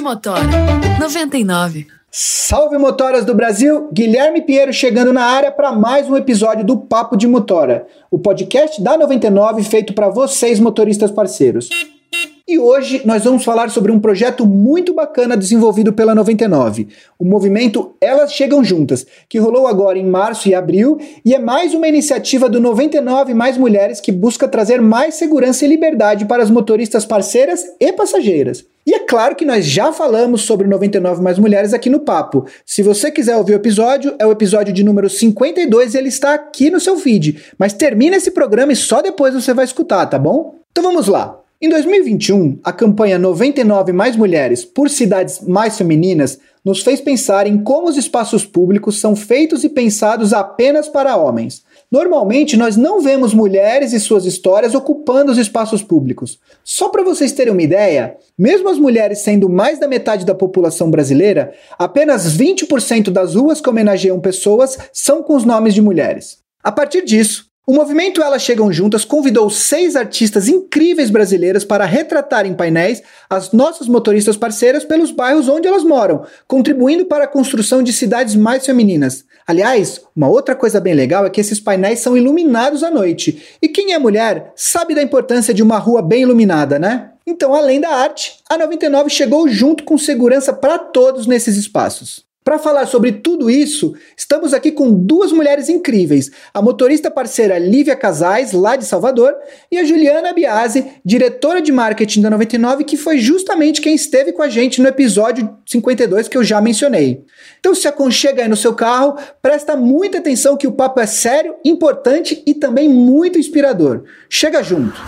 de Motora 99. Salve motoras do Brasil, Guilherme Pinheiro chegando na área para mais um episódio do Papo de Motora, o podcast da 99 feito para vocês motoristas parceiros. E hoje nós vamos falar sobre um projeto muito bacana desenvolvido pela 99, o movimento Elas Chegam Juntas, que rolou agora em março e abril e é mais uma iniciativa do 99 Mais Mulheres que busca trazer mais segurança e liberdade para as motoristas parceiras e passageiras. E é claro que nós já falamos sobre 99 Mais Mulheres aqui no Papo. Se você quiser ouvir o episódio, é o episódio de número 52 e ele está aqui no seu feed. Mas termina esse programa e só depois você vai escutar, tá bom? Então vamos lá. Em 2021, a campanha 99 Mais Mulheres por Cidades Mais Femininas nos fez pensar em como os espaços públicos são feitos e pensados apenas para homens. Normalmente, nós não vemos mulheres e suas histórias ocupando os espaços públicos. Só para vocês terem uma ideia, mesmo as mulheres sendo mais da metade da população brasileira, apenas 20% das ruas que homenageiam pessoas são com os nomes de mulheres. A partir disso, o movimento Elas Chegam Juntas convidou seis artistas incríveis brasileiras para retratar em painéis as nossas motoristas parceiras pelos bairros onde elas moram, contribuindo para a construção de cidades mais femininas. Aliás, uma outra coisa bem legal é que esses painéis são iluminados à noite. E quem é mulher sabe da importância de uma rua bem iluminada, né? Então, além da arte, a 99 chegou junto com segurança para todos nesses espaços. Para falar sobre tudo isso, estamos aqui com duas mulheres incríveis: a motorista parceira Lívia Casais, lá de Salvador, e a Juliana Biasi, diretora de marketing da 99, que foi justamente quem esteve com a gente no episódio 52 que eu já mencionei. Então se aconchega aí no seu carro, presta muita atenção que o papo é sério, importante e também muito inspirador. Chega junto!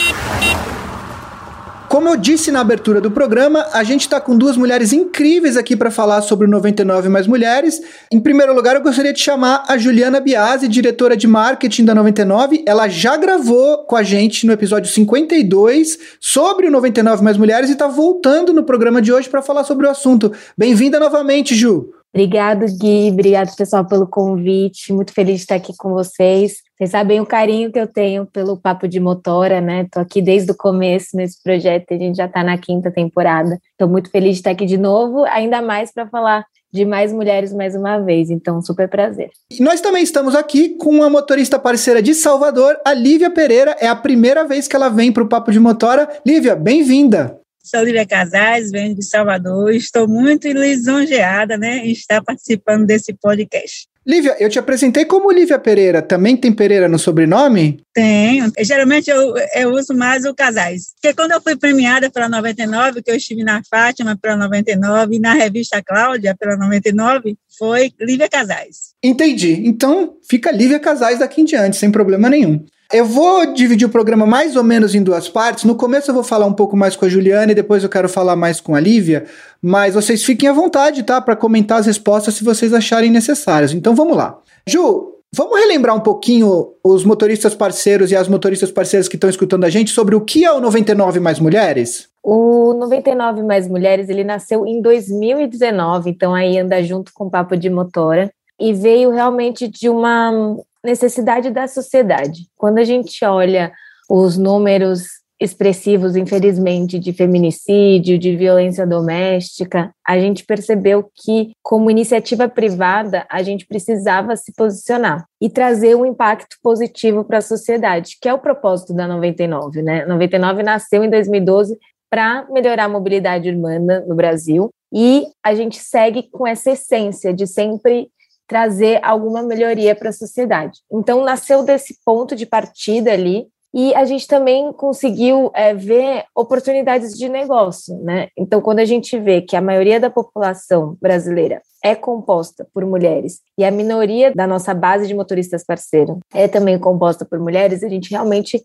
Como eu disse na abertura do programa, a gente está com duas mulheres incríveis aqui para falar sobre o 99 Mais Mulheres. Em primeiro lugar, eu gostaria de chamar a Juliana Biasi, diretora de marketing da 99. Ela já gravou com a gente no episódio 52 sobre o 99 Mais Mulheres e está voltando no programa de hoje para falar sobre o assunto. Bem-vinda novamente, Ju. Obrigado, Gui. Obrigado, pessoal, pelo convite. Muito feliz de estar aqui com vocês. Vocês sabem o carinho que eu tenho pelo Papo de Motora, né? Estou aqui desde o começo nesse projeto, a gente já está na quinta temporada. Estou muito feliz de estar aqui de novo, ainda mais para falar de mais mulheres mais uma vez. Então, super prazer. E nós também estamos aqui com uma motorista parceira de Salvador, a Lívia Pereira. É a primeira vez que ela vem para o Papo de Motora. Lívia, bem-vinda. Sou Lívia Casais, venho de Salvador. Estou muito lisonjeada né, em estar participando desse podcast. Lívia, eu te apresentei como Lívia Pereira. Também tem Pereira no sobrenome? Tenho. Geralmente eu, eu uso mais o Casais. Porque quando eu fui premiada pela 99, que eu estive na Fátima pela 99 e na revista Cláudia pela 99, foi Lívia Casais. Entendi. Então fica Lívia Casais daqui em diante, sem problema nenhum. Eu vou dividir o programa mais ou menos em duas partes. No começo eu vou falar um pouco mais com a Juliana e depois eu quero falar mais com a Lívia, mas vocês fiquem à vontade, tá, para comentar as respostas se vocês acharem necessárias. Então vamos lá. Ju, vamos relembrar um pouquinho os motoristas parceiros e as motoristas parceiras que estão escutando a gente sobre o que é o 99 Mais Mulheres? O 99 Mais Mulheres, ele nasceu em 2019, então aí anda junto com o Papo de Motora e veio realmente de uma necessidade da sociedade. Quando a gente olha os números expressivos, infelizmente, de feminicídio, de violência doméstica, a gente percebeu que, como iniciativa privada, a gente precisava se posicionar e trazer um impacto positivo para a sociedade, que é o propósito da 99, né? 99 nasceu em 2012 para melhorar a mobilidade urbana no Brasil e a gente segue com essa essência de sempre trazer alguma melhoria para a sociedade. Então, nasceu desse ponto de partida ali, e a gente também conseguiu é, ver oportunidades de negócio, né? Então, quando a gente vê que a maioria da população brasileira é composta por mulheres e a minoria da nossa base de motoristas parceiro é também composta por mulheres, a gente realmente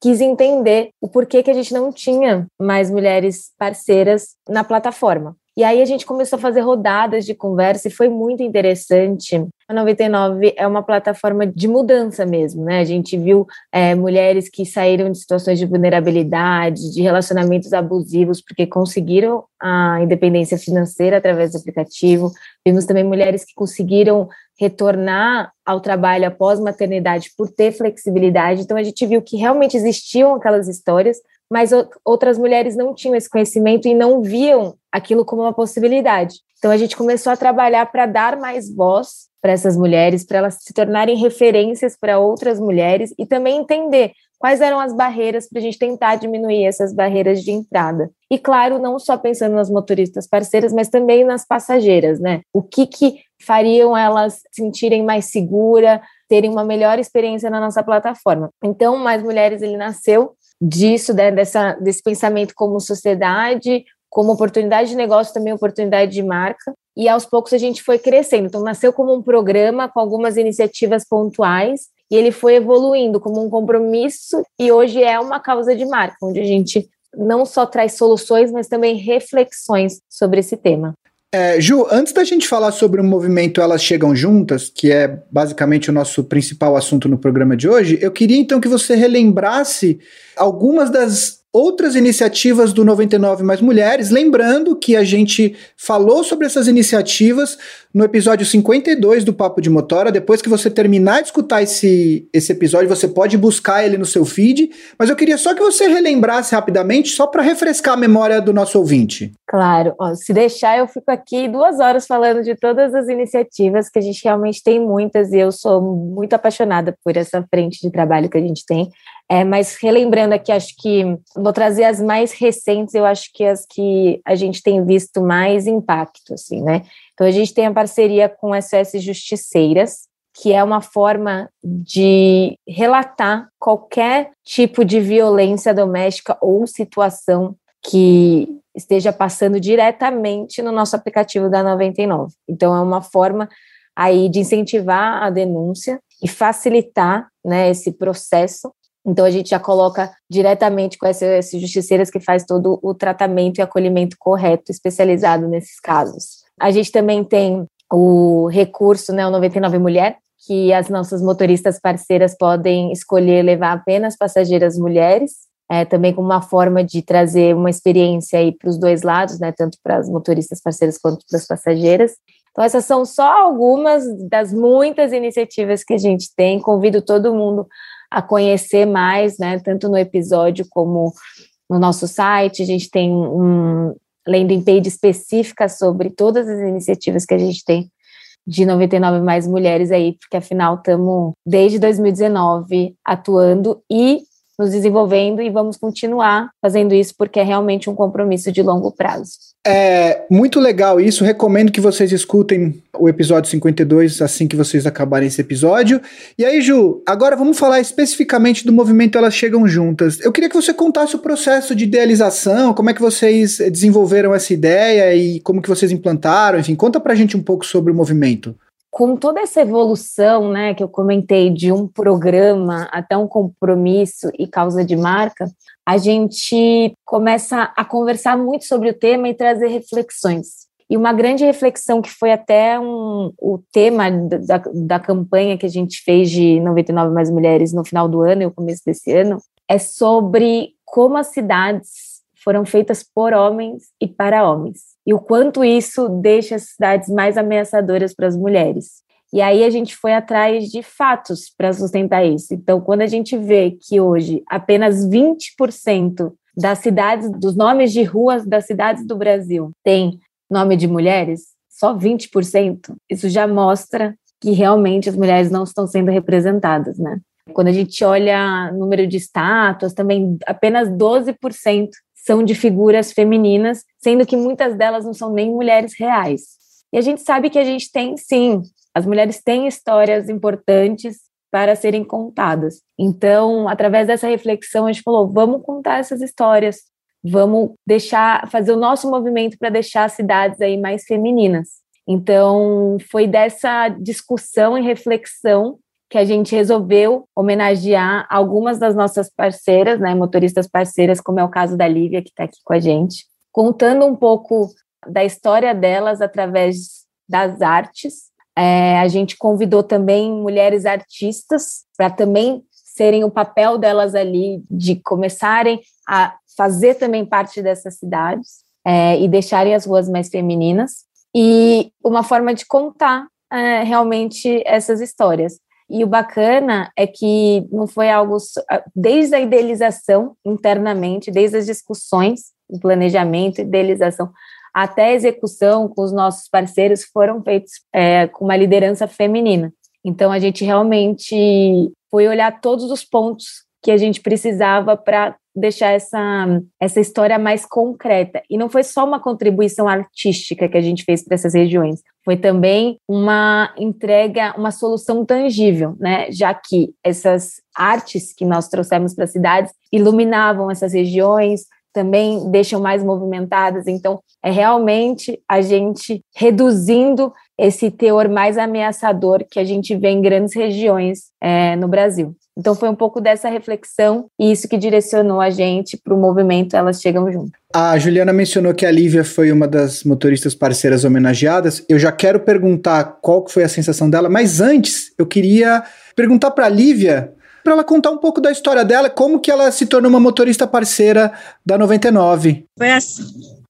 quis entender o porquê que a gente não tinha mais mulheres parceiras na plataforma. E aí a gente começou a fazer rodadas de conversa e foi muito interessante. A 99 é uma plataforma de mudança mesmo, né? A gente viu é, mulheres que saíram de situações de vulnerabilidade, de relacionamentos abusivos, porque conseguiram a independência financeira através do aplicativo. Vimos também mulheres que conseguiram retornar ao trabalho após maternidade por ter flexibilidade. Então a gente viu que realmente existiam aquelas histórias, mas outras mulheres não tinham esse conhecimento e não viam aquilo como uma possibilidade. Então a gente começou a trabalhar para dar mais voz para essas mulheres, para elas se tornarem referências para outras mulheres e também entender quais eram as barreiras para a gente tentar diminuir essas barreiras de entrada. E claro, não só pensando nas motoristas parceiras, mas também nas passageiras, né? O que que fariam elas sentirem mais segura, terem uma melhor experiência na nossa plataforma. Então, Mais Mulheres ele nasceu disso, né, dessa, desse pensamento como sociedade, como oportunidade de negócio, também oportunidade de marca. E aos poucos a gente foi crescendo. Então, nasceu como um programa com algumas iniciativas pontuais e ele foi evoluindo como um compromisso e hoje é uma causa de marca, onde a gente não só traz soluções, mas também reflexões sobre esse tema. É, Ju, antes da gente falar sobre o movimento Elas Chegam Juntas, que é basicamente o nosso principal assunto no programa de hoje, eu queria então que você relembrasse algumas das outras iniciativas do 99 Mais Mulheres. Lembrando que a gente falou sobre essas iniciativas no episódio 52 do Papo de Motora. Depois que você terminar de escutar esse, esse episódio, você pode buscar ele no seu feed. Mas eu queria só que você relembrasse rapidamente, só para refrescar a memória do nosso ouvinte. Claro, Ó, se deixar, eu fico aqui duas horas falando de todas as iniciativas, que a gente realmente tem muitas, e eu sou muito apaixonada por essa frente de trabalho que a gente tem. É, mas relembrando aqui, acho que vou trazer as mais recentes, eu acho que as que a gente tem visto mais impacto, assim, né? Então a gente tem a parceria com SOS Justiceiras, que é uma forma de relatar qualquer tipo de violência doméstica ou situação que esteja passando diretamente no nosso aplicativo da 99. Então é uma forma aí de incentivar a denúncia e facilitar né, esse processo então a gente já coloca diretamente com essas justiceiras que faz todo o tratamento e acolhimento correto, especializado nesses casos. A gente também tem o recurso, né, o 99 Mulher, que as nossas motoristas parceiras podem escolher levar apenas passageiras mulheres, é, também como uma forma de trazer uma experiência aí para os dois lados, né, tanto para as motoristas parceiras quanto para as passageiras. Então, essas são só algumas das muitas iniciativas que a gente tem. Convido todo mundo a conhecer mais, né, tanto no episódio como no nosso site. A gente tem um landing page específica sobre todas as iniciativas que a gente tem de 99 mais mulheres aí, porque afinal estamos desde 2019 atuando e nos desenvolvendo e vamos continuar fazendo isso porque é realmente um compromisso de longo prazo. É muito legal isso. Recomendo que vocês escutem o episódio 52 assim que vocês acabarem esse episódio. E aí, Ju, agora vamos falar especificamente do movimento Elas Chegam Juntas. Eu queria que você contasse o processo de idealização, como é que vocês desenvolveram essa ideia e como que vocês implantaram. Enfim, conta pra gente um pouco sobre o movimento com toda essa evolução, né, que eu comentei de um programa até um compromisso e causa de marca, a gente começa a conversar muito sobre o tema e trazer reflexões. E uma grande reflexão que foi até um, o tema da, da campanha que a gente fez de 99 Mais Mulheres no final do ano e o começo desse ano, é sobre como as cidades foram feitas por homens e para homens e o quanto isso deixa as cidades mais ameaçadoras para as mulheres. E aí a gente foi atrás de fatos para sustentar isso. Então, quando a gente vê que hoje apenas 20% das cidades, dos nomes de ruas das cidades do Brasil tem nome de mulheres, só 20%, isso já mostra que realmente as mulheres não estão sendo representadas, né? Quando a gente olha número de estátuas, também apenas 12% são de figuras femininas, sendo que muitas delas não são nem mulheres reais. E a gente sabe que a gente tem, sim, as mulheres têm histórias importantes para serem contadas. Então, através dessa reflexão, a gente falou: vamos contar essas histórias, vamos deixar, fazer o nosso movimento para deixar as cidades aí mais femininas. Então, foi dessa discussão e reflexão que a gente resolveu homenagear algumas das nossas parceiras, né, motoristas parceiras, como é o caso da Lívia, que está aqui com a gente, contando um pouco da história delas através das artes. É, a gente convidou também mulheres artistas para também serem o papel delas ali, de começarem a fazer também parte dessas cidades é, e deixarem as ruas mais femininas. E uma forma de contar é, realmente essas histórias. E o bacana é que não foi algo desde a idealização internamente, desde as discussões, o planejamento, idealização, até a execução com os nossos parceiros foram feitos é, com uma liderança feminina. Então a gente realmente foi olhar todos os pontos que a gente precisava para deixar essa, essa história mais concreta. E não foi só uma contribuição artística que a gente fez para essas regiões, foi também uma entrega, uma solução tangível, né? Já que essas artes que nós trouxemos para as cidades iluminavam essas regiões, também deixam mais movimentadas. Então, é realmente a gente reduzindo esse teor mais ameaçador que a gente vê em grandes regiões é, no Brasil. Então foi um pouco dessa reflexão e isso que direcionou a gente para o movimento Elas Chegam Junto. A Juliana mencionou que a Lívia foi uma das motoristas parceiras homenageadas. Eu já quero perguntar qual foi a sensação dela, mas antes eu queria perguntar para a Lívia para ela contar um pouco da história dela, como que ela se tornou uma motorista parceira da 99. Foi assim.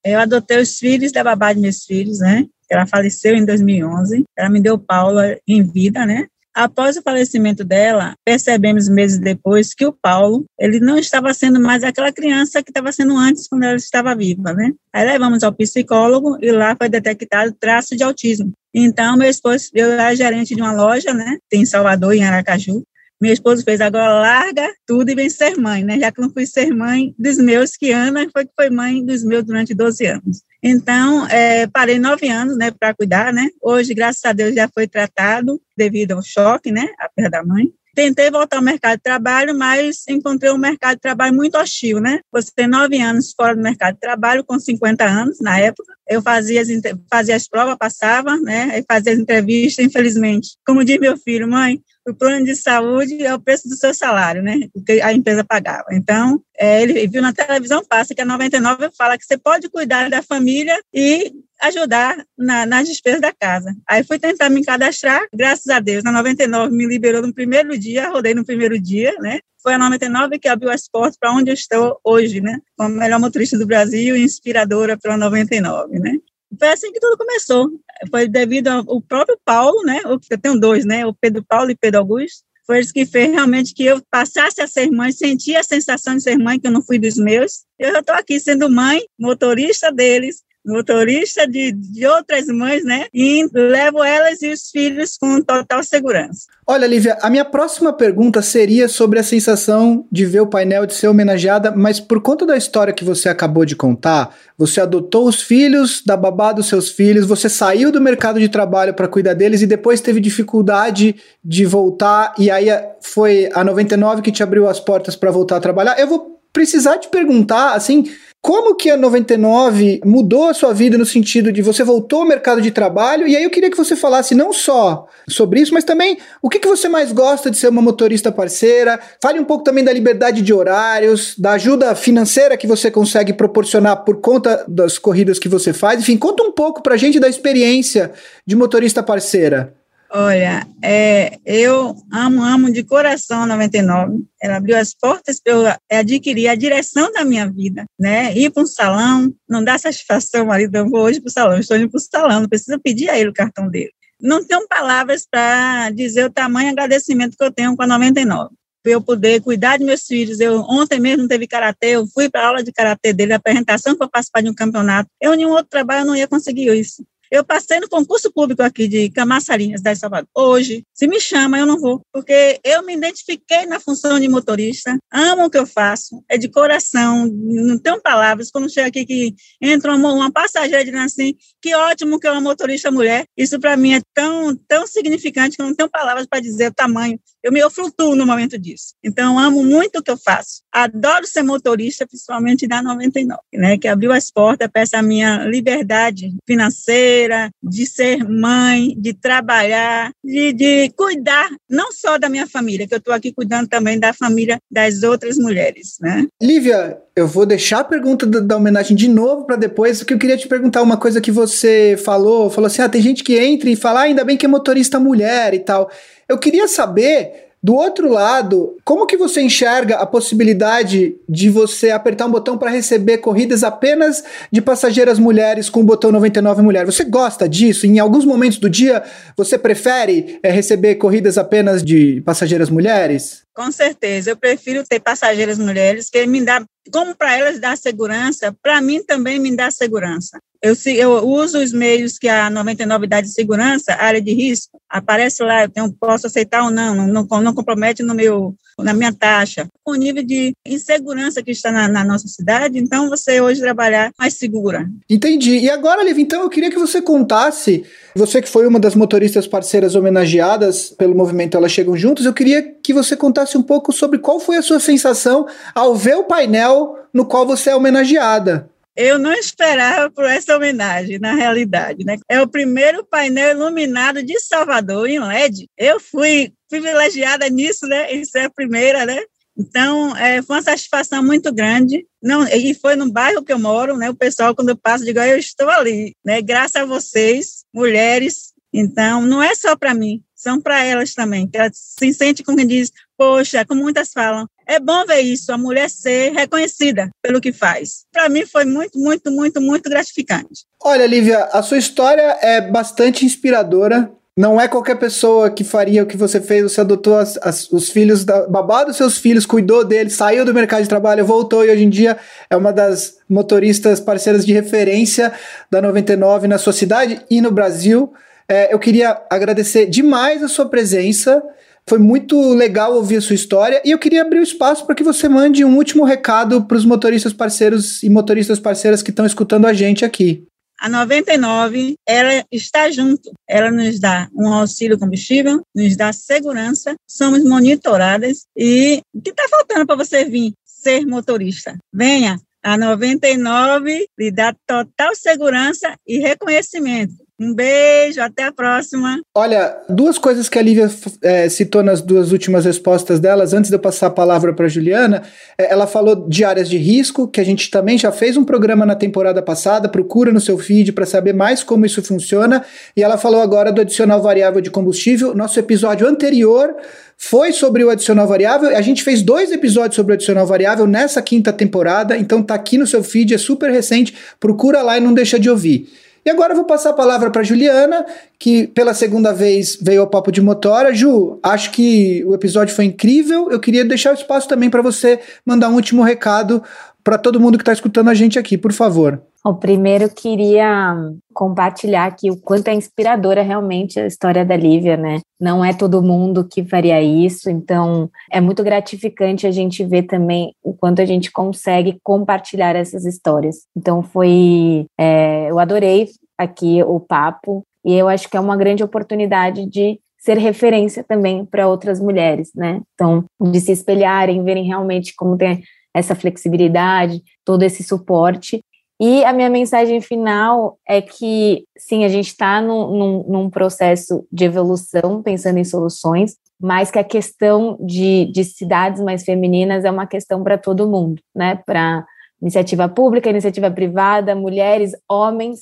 Eu adotei os filhos da babá de meus filhos, né? Ela faleceu em 2011. Ela me deu Paula em vida, né? Após o falecimento dela, percebemos meses depois que o Paulo, ele não estava sendo mais aquela criança que estava sendo antes quando ela estava viva, né? Aí levamos ao psicólogo e lá foi detectado traço de autismo. Então, meu esposo, eu era gerente de uma loja, né? Tem em Salvador, em Aracaju. Meu esposo fez agora larga tudo e vem ser mãe, né? Já que não fui ser mãe dos meus, que Ana foi que foi mãe dos meus durante 12 anos. Então, é, parei nove anos, né, para cuidar, né? Hoje, graças a Deus, já foi tratado devido ao choque, né, a perda da mãe. Tentei voltar ao mercado de trabalho, mas encontrei um mercado de trabalho muito hostil, né? Você tem nove anos fora do mercado de trabalho, com 50 anos na época. Eu fazia as, fazia as provas, passava, né? E fazia as entrevistas, infelizmente. Como diz meu filho, mãe, o plano de saúde é o preço do seu salário, né? O que a empresa pagava. Então, é, ele viu na televisão, passa que a 99 fala que você pode cuidar da família e ajudar na, nas despesas da casa. Aí fui tentar me cadastrar, graças a Deus, na 99 me liberou no primeiro dia, rodei no primeiro dia, né? Foi a 99 que abriu as portas para onde eu estou hoje, né? Como a melhor motorista do Brasil e inspiradora pela 99, né? Foi assim que tudo começou. Foi devido ao próprio Paulo, né? Eu tenho dois, né? O Pedro Paulo e Pedro Augusto. Foi isso que fez realmente que eu passasse a ser mãe, senti a sensação de ser mãe, que eu não fui dos meus. Eu já estou aqui sendo mãe, motorista deles, motorista de, de outras mães, né? E levo elas e os filhos com total segurança. Olha, Lívia, a minha próxima pergunta seria sobre a sensação de ver o painel de ser homenageada, mas por conta da história que você acabou de contar, você adotou os filhos da babá dos seus filhos, você saiu do mercado de trabalho para cuidar deles e depois teve dificuldade de voltar, e aí foi a 99 que te abriu as portas para voltar a trabalhar. Eu vou precisar te perguntar, assim, como que a 99 mudou a sua vida no sentido de você voltou ao mercado de trabalho? E aí eu queria que você falasse não só sobre isso, mas também o que, que você mais gosta de ser uma motorista parceira. Fale um pouco também da liberdade de horários, da ajuda financeira que você consegue proporcionar por conta das corridas que você faz. Enfim, conta um pouco pra gente da experiência de motorista parceira. Olha, é, eu amo, amo de coração a 99. Ela abriu as portas para eu adquirir a direção da minha vida, né? Ir para um salão, não dá satisfação, marido, eu vou hoje para o salão, estou indo para o salão, não precisa pedir a ele o cartão dele. Não tenho palavras para dizer o tamanho agradecimento que eu tenho com a 99 para eu poder cuidar de meus filhos. Eu ontem mesmo teve karatê, eu fui para a aula de karatê dele, apresentação para participar de um campeonato. Eu, em um outro trabalho, não ia conseguir isso. Eu passei no concurso público aqui de Camaçarinhas, da Salvador. Hoje, se me chama, eu não vou, porque eu me identifiquei na função de motorista, amo o que eu faço, é de coração, não tenho palavras. Quando chega aqui que entra uma, uma passageira dizendo assim, que ótimo que é uma motorista mulher, isso para mim é tão, tão significante que eu não tenho palavras para dizer o tamanho. Eu me flutuo no momento disso. Então, amo muito o que eu faço. Adoro ser motorista, principalmente da 99, né, que abriu as portas para essa minha liberdade financeira, de ser mãe, de trabalhar, de, de cuidar não só da minha família, que eu estou aqui cuidando também da família das outras mulheres, né? Lívia, eu vou deixar a pergunta da, da homenagem de novo para depois, porque eu queria te perguntar uma coisa que você falou, falou assim, ah, tem gente que entra e fala, ah, ainda bem que é motorista mulher e tal. Eu queria saber Do outro lado, como que você enxerga a possibilidade de você apertar um botão para receber corridas apenas de passageiras mulheres com o botão 99 mulher? Você gosta disso? Em alguns momentos do dia, você prefere é, receber corridas apenas de passageiras mulheres? Com certeza, eu prefiro ter passageiras mulheres, que me dá, como para elas dá segurança, para mim também me dá segurança. Eu, eu, uso os meios que a 99 dá de segurança, área de risco, aparece lá, eu tenho, posso aceitar ou não, não, não, não compromete no meu, na minha taxa. O nível de insegurança que está na, na, nossa cidade, então você hoje trabalhar mais segura. Entendi. E agora, Liv, então eu queria que você contasse, você que foi uma das motoristas parceiras homenageadas pelo movimento Elas Chegam Juntos, eu queria que você contasse um pouco sobre qual foi a sua sensação ao ver o painel no qual você é homenageada eu não esperava por essa homenagem, na realidade. Né? É o primeiro painel iluminado de Salvador em LED. Eu fui privilegiada nisso, né? Isso é a primeira, né? Então, é, foi uma satisfação muito grande. Não, e foi no bairro que eu moro, né? O pessoal, quando eu passo, digo, eu estou ali, né? Graças a vocês, mulheres. Então, não é só para mim, são para elas também. Que elas se sentem, como quem diz, poxa, como muitas falam, é bom ver isso, a mulher ser reconhecida pelo que faz. Para mim foi muito, muito, muito, muito gratificante. Olha, Lívia, a sua história é bastante inspiradora. Não é qualquer pessoa que faria o que você fez. Você adotou as, as, os filhos, da, babá dos seus filhos, cuidou deles, saiu do mercado de trabalho, voltou e hoje em dia é uma das motoristas parceiras de referência da 99 na sua cidade e no Brasil. É, eu queria agradecer demais a sua presença. Foi muito legal ouvir a sua história e eu queria abrir o espaço para que você mande um último recado para os motoristas parceiros e motoristas parceiras que estão escutando a gente aqui. A 99, ela está junto. Ela nos dá um auxílio combustível, nos dá segurança, somos monitoradas e o que está faltando para você vir ser motorista? Venha, a 99 lhe dá total segurança e reconhecimento. Um beijo, até a próxima. Olha, duas coisas que a Lívia é, citou nas duas últimas respostas delas, antes de eu passar a palavra para Juliana, é, ela falou de áreas de risco, que a gente também já fez um programa na temporada passada, procura no seu feed para saber mais como isso funciona, e ela falou agora do adicional variável de combustível. Nosso episódio anterior foi sobre o adicional variável. A gente fez dois episódios sobre o adicional variável nessa quinta temporada, então tá aqui no seu feed, é super recente, procura lá e não deixa de ouvir. E agora eu vou passar a palavra para Juliana, que pela segunda vez veio ao Papo de Motora. Ju, acho que o episódio foi incrível. Eu queria deixar o espaço também para você mandar um último recado para todo mundo que está escutando a gente aqui, por favor. O primeiro queria compartilhar aqui o quanto é inspiradora realmente a história da Lívia, né? Não é todo mundo que faria isso, então é muito gratificante a gente ver também o quanto a gente consegue compartilhar essas histórias. Então foi, é, eu adorei aqui o papo e eu acho que é uma grande oportunidade de ser referência também para outras mulheres, né? Então, de se espelharem, verem realmente como tem essa flexibilidade, todo esse suporte. E a minha mensagem final é que, sim, a gente está num, num, processo de evolução, pensando em soluções, mas que a questão de, de cidades mais femininas é uma questão para todo mundo, né? Para iniciativa pública, iniciativa privada, mulheres, homens.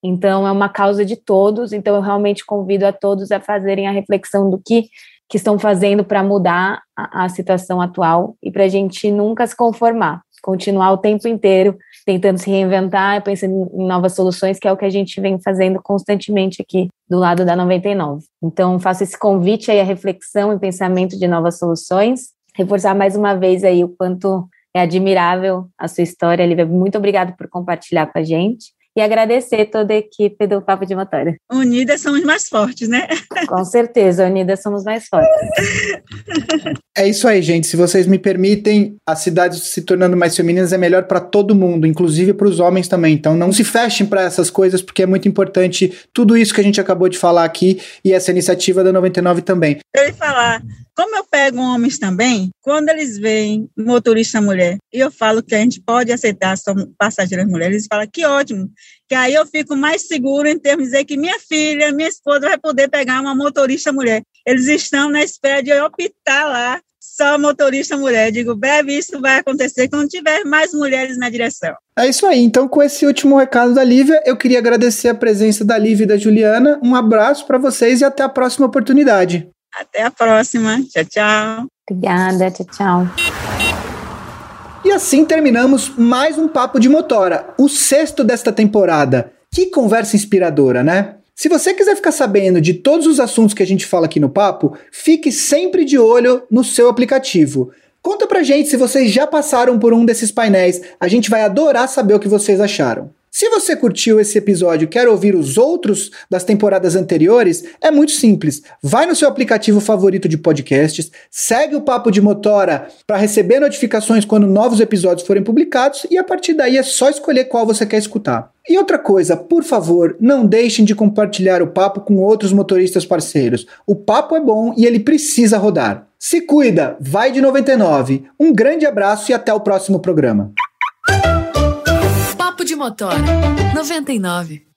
Então, é uma causa de todos. Então, eu realmente convido a todos a fazerem a reflexão do que que estão fazendo para mudar a, a, situação atual e para a gente nunca se conformar, continuar o tempo inteiro tentando se reinventar, pensando em novas soluções, que é o que a gente vem fazendo constantemente aqui do lado da 99. Então, faço esse convite aí à reflexão e pensamento de novas soluções, reforçar mais uma vez aí o quanto é admirável a sua história, Lívia. Muito obrigada por compartilhar com a gente e agradecer toda a equipe do Papo de Motora. Unidas somos mais fortes, né? Com certeza, unidas somos mais fortes. É isso aí, gente. Se vocês me permitem, as cidades se tornando mais femininas é melhor para todo mundo, inclusive para os homens também. Então não se fechem para essas coisas, porque é muito importante tudo isso que a gente acabou de falar aqui e essa iniciativa da 99 também. Eu ia falar, como eu pego homens também, quando eles veem motorista mulher, e eu falo que a gente pode aceitar passageiras mulheres, eles falam que ótimo, que aí eu fico mais seguro em termos de dizer que minha filha, minha esposa vai poder pegar uma motorista mulher. Eles estão na espera de optar lá só motorista mulher. Digo, breve isso vai acontecer quando tiver mais mulheres na direção. É isso aí. Então, com esse último recado da Lívia, eu queria agradecer a presença da Lívia e da Juliana. Um abraço para vocês e até a próxima oportunidade. Até a próxima. Tchau, tchau. Obrigada, tchau, tchau. E assim terminamos mais um Papo de Motora, o sexto desta temporada. Que conversa inspiradora, né? Se você quiser ficar sabendo de todos os assuntos que a gente fala aqui no papo, fique sempre de olho no seu aplicativo. Conta pra gente se vocês já passaram por um desses painéis, a gente vai adorar saber o que vocês acharam. Se você curtiu esse episódio e quer ouvir os outros das temporadas anteriores, é muito simples. Vai no seu aplicativo favorito de podcasts, segue o Papo de Motora para receber notificações quando novos episódios forem publicados e a partir daí é só escolher qual você quer escutar. E outra coisa, por favor, não deixem de compartilhar o papo com outros motoristas parceiros. O papo é bom e ele precisa rodar. Se cuida, vai de 99. Um grande abraço e até o próximo programa. Papo de Motora 99.